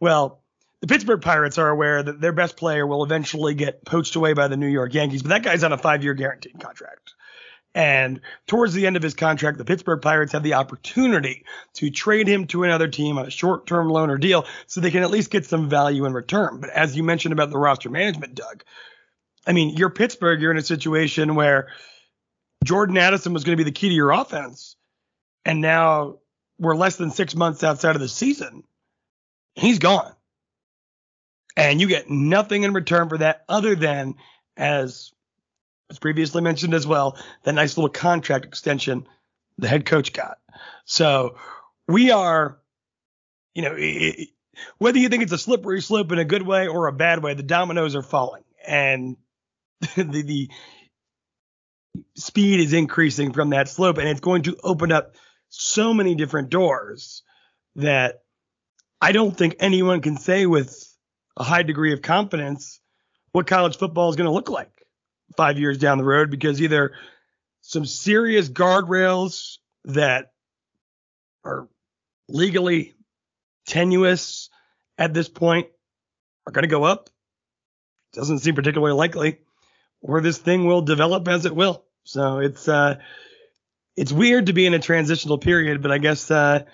Speaker 2: Well, the Pittsburgh Pirates are aware that their best player will eventually get poached away by the New York Yankees, but that guy's on a five year guaranteed contract. And towards the end of his contract, the Pittsburgh Pirates have the opportunity to trade him to another team on a short term loan or deal so they can at least get some value in return. But as you mentioned about the roster management, Doug, I mean, you're Pittsburgh, you're in a situation where Jordan Addison was going to be the key to your offense. And now we're less than six months outside of the season. He's gone. And you get nothing in return for that other than as as previously mentioned as well, that nice little contract extension the head coach got. So we are, you know, it, whether you think it's a slippery slope in a good way or a bad way, the dominoes are falling and the, the speed is increasing from that slope and it's going to open up so many different doors that I don't think anyone can say with a high degree of confidence what college football is going to look like five years down the road because either some serious guardrails that are legally tenuous at this point are going to go up. Doesn't seem particularly likely, or this thing will develop as it will. So it's uh, it's weird to be in a transitional period, but I guess uh,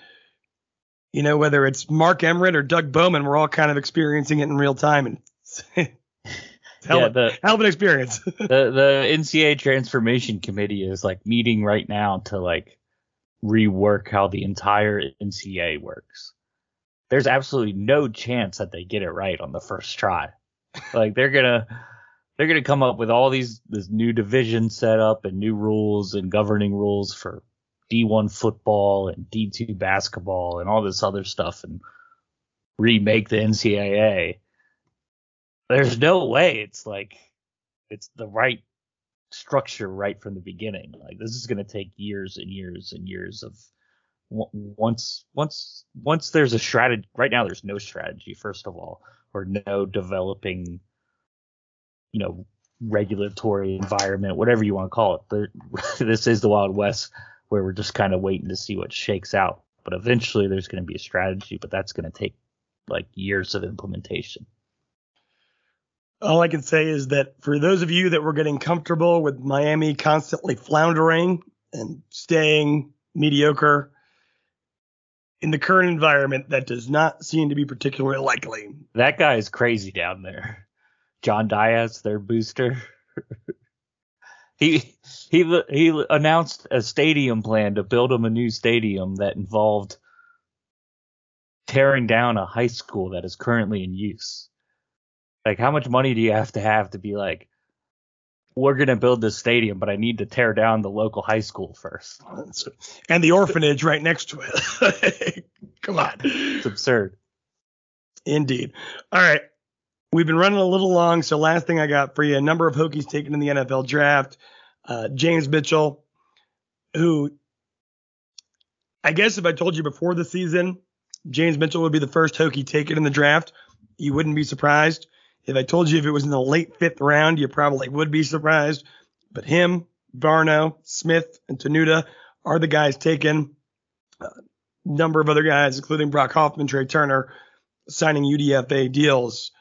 Speaker 2: you know whether it's Mark Emmert or Doug Bowman, we're all kind of experiencing it in real time, and hell, yeah, the, hell of an experience.
Speaker 4: the the NCAA transformation committee is like meeting right now to like rework how the entire NCAA works. There's absolutely no chance that they get it right on the first try. like they're gonna they're gonna come up with all these this new division set up and new rules and governing rules for D1 football and D2 basketball and all this other stuff and remake the NCAA there's no way it's like it's the right structure right from the beginning. Like this is going to take years and years and years of once once once there's a strategy. Right now, there's no strategy. First of all, or no developing, you know, regulatory environment, whatever you want to call it. this is the Wild West where we're just kind of waiting to see what shakes out. But eventually, there's going to be a strategy, but that's going to take like years of implementation.
Speaker 2: All I can say is that for those of you that were getting comfortable with Miami constantly floundering and staying mediocre in the current environment, that does not seem to be particularly likely.
Speaker 4: That guy is crazy down there. John Diaz, their booster. he he he announced a stadium plan to build him a new stadium that involved tearing down a high school that is currently in use. Like, how much money do you have to have to be like, we're going to build this stadium, but I need to tear down the local high school first.
Speaker 2: And the orphanage right next to it. Come on.
Speaker 4: It's absurd.
Speaker 2: Indeed. All right. We've been running a little long, so last thing I got for you: a number of Hokies taken in the NFL draft. Uh, James Mitchell, who I guess if I told you before the season, James Mitchell would be the first Hokie taken in the draft, you wouldn't be surprised. If I told you if it was in the late fifth round, you probably would be surprised. But him, Barno, Smith, and Tenuta are the guys taken. Uh, number of other guys, including Brock Hoffman, Trey Turner, signing UDFA deals.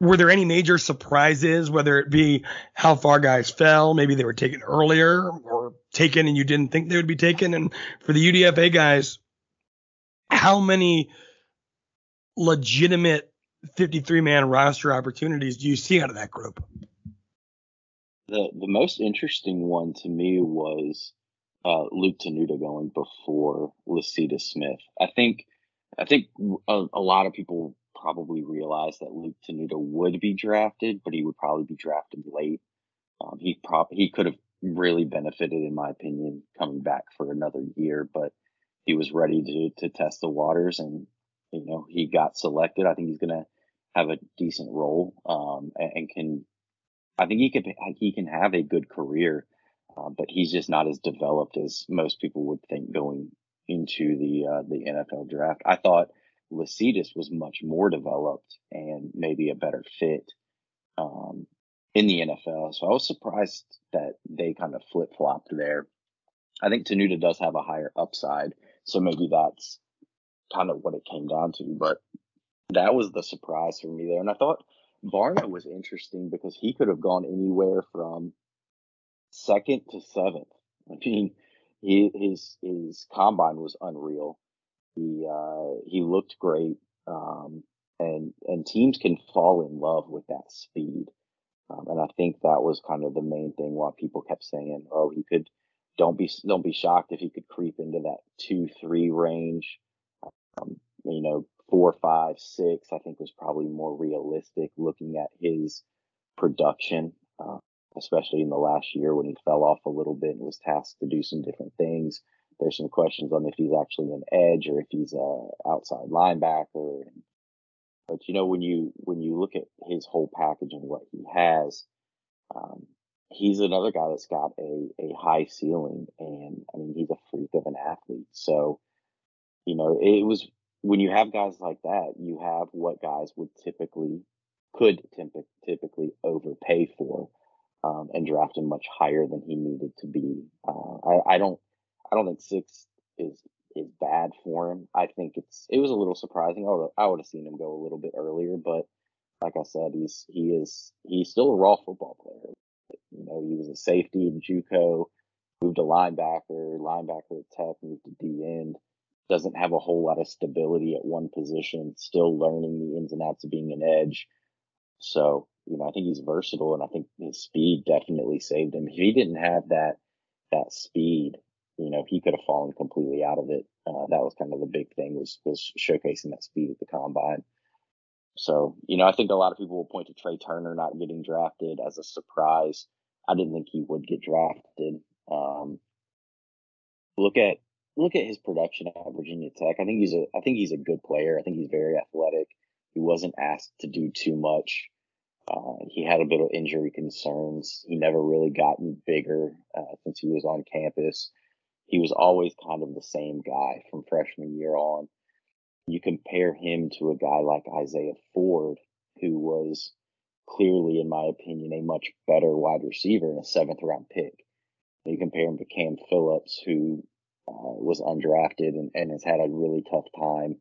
Speaker 2: Were there any major surprises, whether it be how far guys fell, maybe they were taken earlier or taken and you didn't think they would be taken? And for the UDFA guys, how many legitimate 53 man roster opportunities do you see out of that group?
Speaker 3: The the most interesting one to me was uh, Luke Tenuta going before Lecitus Smith. I think I think a, a, lot of people probably realized that Luke Tenuta would be drafted, but he would probably be drafted late. Um, he prob he could have really benefited, in my opinion, coming back for another year, but he was ready to to test the waters, and you know he got selected. I think he's gonna have a decent role um, and, and, can. I think he can he can have a good career, uh, but he's just not as developed as most people would think going into the uh, the NFL draft. I thought Lecitus was much more developed and maybe a better fit um, in the NFL. So I was surprised that they kind of flip flopped there. I think Tenuta does have a higher upside, so maybe that's kind of what it came down to. But that was the surprise for me there, and I thought Barno was interesting because he could have gone anywhere from second to seventh. I mean, he, his his combine was unreal. He uh, he looked great, um, and and teams can fall in love with that speed. Um, and I think that was kind of the main thing why people kept saying, "Oh, he could." Don't be don't be shocked if he could creep into that two three range. Um, you know, four five six. I think was probably more realistic looking at his production. Uh, especially in the last year when he fell off a little bit and was tasked to do some different things. There's some questions on if he's actually an edge or if he's a outside linebacker. But you know, when you when you look at his whole package and what he has, um, he's another guy that's got a a high ceiling, and I mean he's a freak of an athlete. So, you know, it was when you have guys like that, you have what guys would typically could typically overpay for um, and draft him much higher than he needed to be. Uh, I, I, don't, I don't think six is is bad for him. I think it's it was a little surprising. I would I would have seen him go a little bit earlier, but like I said, he's he is he's still a raw football player. You know, he was a safety in JUCO, moved to linebacker, linebacker at Tech, moved to D end. Doesn't have a whole lot of stability at one position. Still learning the ins and outs of being an edge. So you know, I think he's versatile, and I think his speed definitely saved him. If he didn't have that that speed, you know, he could have fallen completely out of it. Uh, that was kind of the big thing was was showcasing that speed at the combine. So, you know, I think a lot of people will point to Trey Turner not getting drafted as a surprise. I didn't think he would get drafted. Um, look at look at his production at Virginia Tech. I think he's a I think he's a good player. I think he's very athletic. He wasn't asked to do too much. Uh, he had a bit of injury concerns. He never really gotten bigger uh, since he was on campus. He was always kind of the same guy from freshman year on. You compare him to a guy like Isaiah Ford, who was clearly, in my opinion, a much better wide receiver and a seventh round pick. You compare him to Cam Phillips, who uh, was undrafted and, and has had a really tough time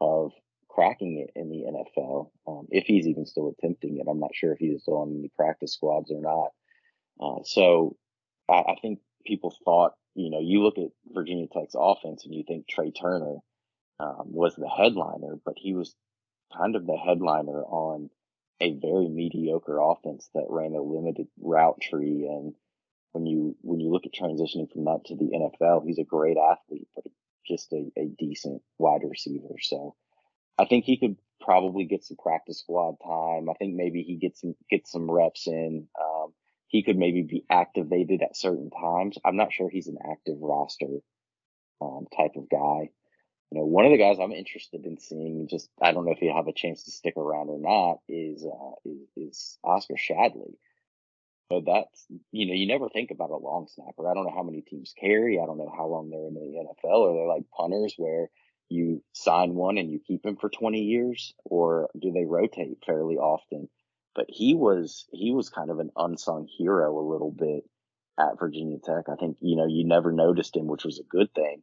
Speaker 3: of cracking it in the NFL. Um, if he's even still attempting it, I'm not sure if he's still on any practice squads or not. Uh, so I, I, think people thought, you know, you look at Virginia Tech's offense and you think Trey Turner um, was the headliner, but he was kind of the headliner on a very mediocre offense that ran a limited route tree. And when you when you look at transitioning from that to the NFL, he's a great athlete, but just a, a decent wide receiver. So I think he could probably get some practice squad time. I think maybe he gets some gets some reps in. Um, he could maybe be activated at certain times. I'm not sure he's an active roster um, type of guy. You know, one of the guys I'm interested in seeing, just I don't know if he'll have a chance to stick around or not, is uh, is, is Oscar Shadley. But that's you know you never think about a long snapper. I don't know how many teams carry. I don't know how long they're in the NFL. Or they're like punters where you sign one and you keep him for 20 years, or do they rotate fairly often? But he was he was kind of an unsung hero a little bit at Virginia Tech. I think you know you never noticed him, which was a good thing.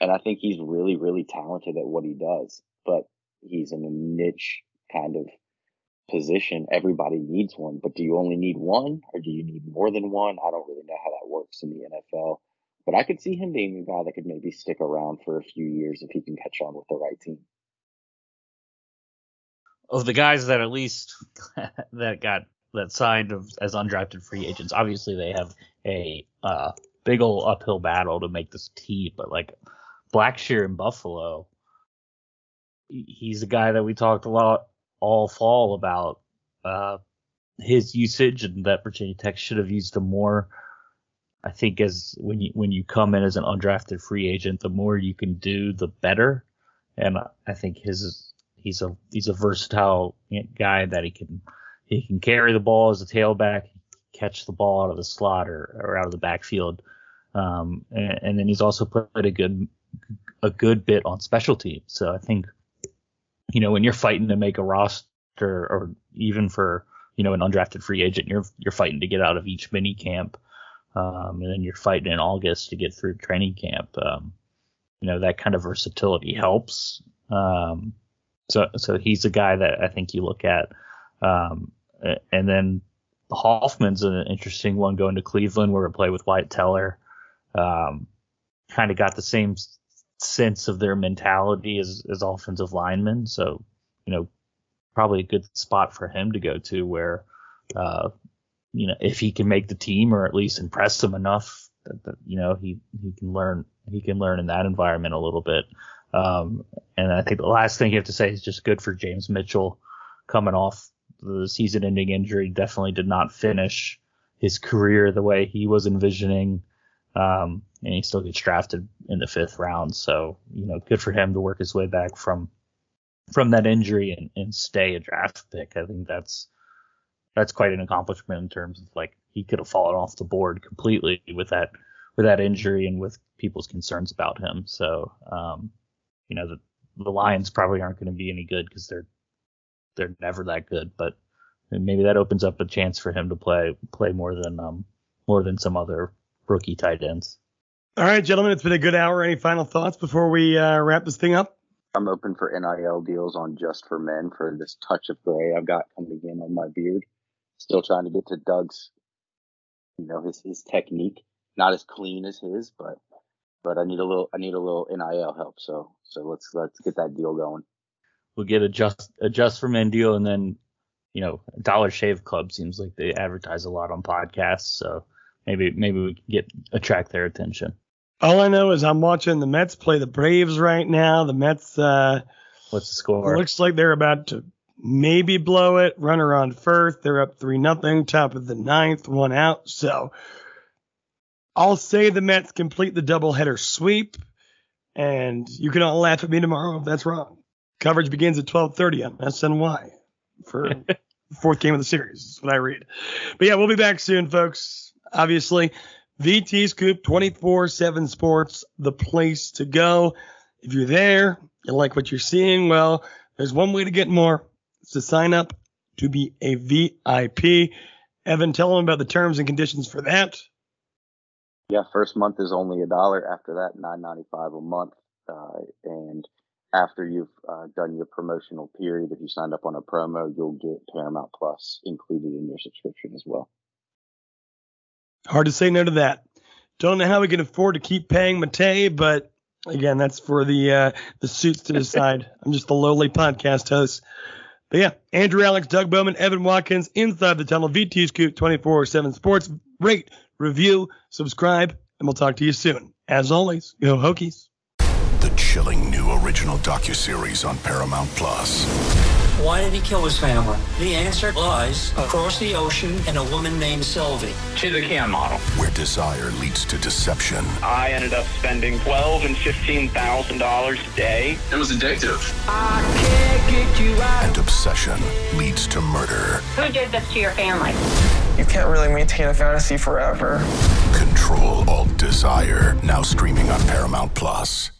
Speaker 3: And I think he's really really talented at what he does. But he's in a niche kind of position. Everybody needs one, but do you only need one or do you need more than one? I don't really know how that works in the NFL. But I could see him being a guy that could maybe stick around for a few years if he can catch on with the right team.
Speaker 4: Of the guys that at least that got that signed as undrafted free agents, obviously they have a uh, big old uphill battle to make this team. But like Blackshear in Buffalo, he's a guy that we talked a lot all fall about uh, his usage and that Virginia Tech should have used him more. I think as when you when you come in as an undrafted free agent, the more you can do, the better. And I think his he's a he's a versatile guy that he can he can carry the ball as a tailback, catch the ball out of the slot or, or out of the backfield. Um, and, and, then he's also played a good a good bit on special teams. So I think you know, when you're fighting to make a roster or even for, you know, an undrafted free agent, you're, you're fighting to get out of each mini camp. Um, and then you're fighting in August to get through training camp. Um, you know, that kind of versatility helps. Um, so, so he's a guy that I think you look at. Um, and then Hoffman's an interesting one going to Cleveland where we play with Wyatt Teller. Um, kind of got the same sense of their mentality as, as offensive linemen. So, you know, probably a good spot for him to go to where, uh, you know, if he can make the team or at least impress them enough that, that you know, he, he can learn, he can learn in that environment a little bit. Um, and I think the last thing you have to say is just good for James Mitchell coming off the season ending injury. Definitely did not finish his career the way he was envisioning. Um, and he still gets drafted in the fifth round. So, you know, good for him to work his way back from from that injury and, and stay a draft pick. I think that's that's quite an accomplishment in terms of like he could have fallen off the board completely with that with that injury and with people's concerns about him. So, um, you know, the the Lions probably aren't going to be any good because they're they're never that good, but maybe that opens up a chance for him to play play more than um more than some other rookie tight ends.
Speaker 2: All right, gentlemen, it's been a good hour. Any final thoughts before we uh, wrap this thing up?
Speaker 3: I'm open for NIL deals on just for men for this touch of gray I've got coming in on my beard. Still trying to get to Doug's, you know, his his technique. Not as clean as his, but but I need a little I need a little NIL help. So so let's let's get that deal going.
Speaker 4: We'll get a just a just for men deal, and then you know Dollar Shave Club seems like they advertise a lot on podcasts, so maybe maybe we can get attract their attention.
Speaker 2: All I know is I'm watching the Mets play the Braves right now. The Mets. Uh,
Speaker 4: What's the score?
Speaker 2: Looks like they're about to maybe blow it. Runner on first. They're up three nothing. Top of the ninth, one out. So I'll say the Mets complete the doubleheader sweep, and you can all laugh at me tomorrow if that's wrong. Coverage begins at 12:30 on SNY for fourth game of the series. That's what I read. But yeah, we'll be back soon, folks. Obviously. VT Scoop 24 7 Sports, the place to go. If you're there, you like what you're seeing, well, there's one way to get more. It's to sign up to be a VIP. Evan, tell them about the terms and conditions for that.
Speaker 3: Yeah, first month is only a dollar. After that, nine ninety five a month. Uh, and after you've uh, done your promotional period, if you signed up on a promo, you'll get Paramount Plus included in your subscription as well.
Speaker 2: Hard to say no to that. Don't know how we can afford to keep paying Matei, but again, that's for the uh, the suits to decide. I'm just a lowly podcast host. But yeah, Andrew Alex, Doug Bowman, Evan Watkins, Inside the Tunnel, VT Scoop 24 7 Sports. Rate, review, subscribe, and we'll talk to you soon. As always, go Hokies.
Speaker 5: The chilling new original docuseries on Paramount Plus. Why did he kill his family? The answer lies across the ocean in a woman named Sylvie.
Speaker 6: She's a cam model.
Speaker 7: Where desire leads to deception.
Speaker 6: I ended up spending twelve and fifteen thousand dollars a day.
Speaker 8: It was addictive.
Speaker 7: I can't get you out. And obsession leads to murder.
Speaker 9: Who did this to your family?
Speaker 10: You can't really maintain a fantasy forever.
Speaker 7: Control Alt Desire. Now streaming on Paramount Plus.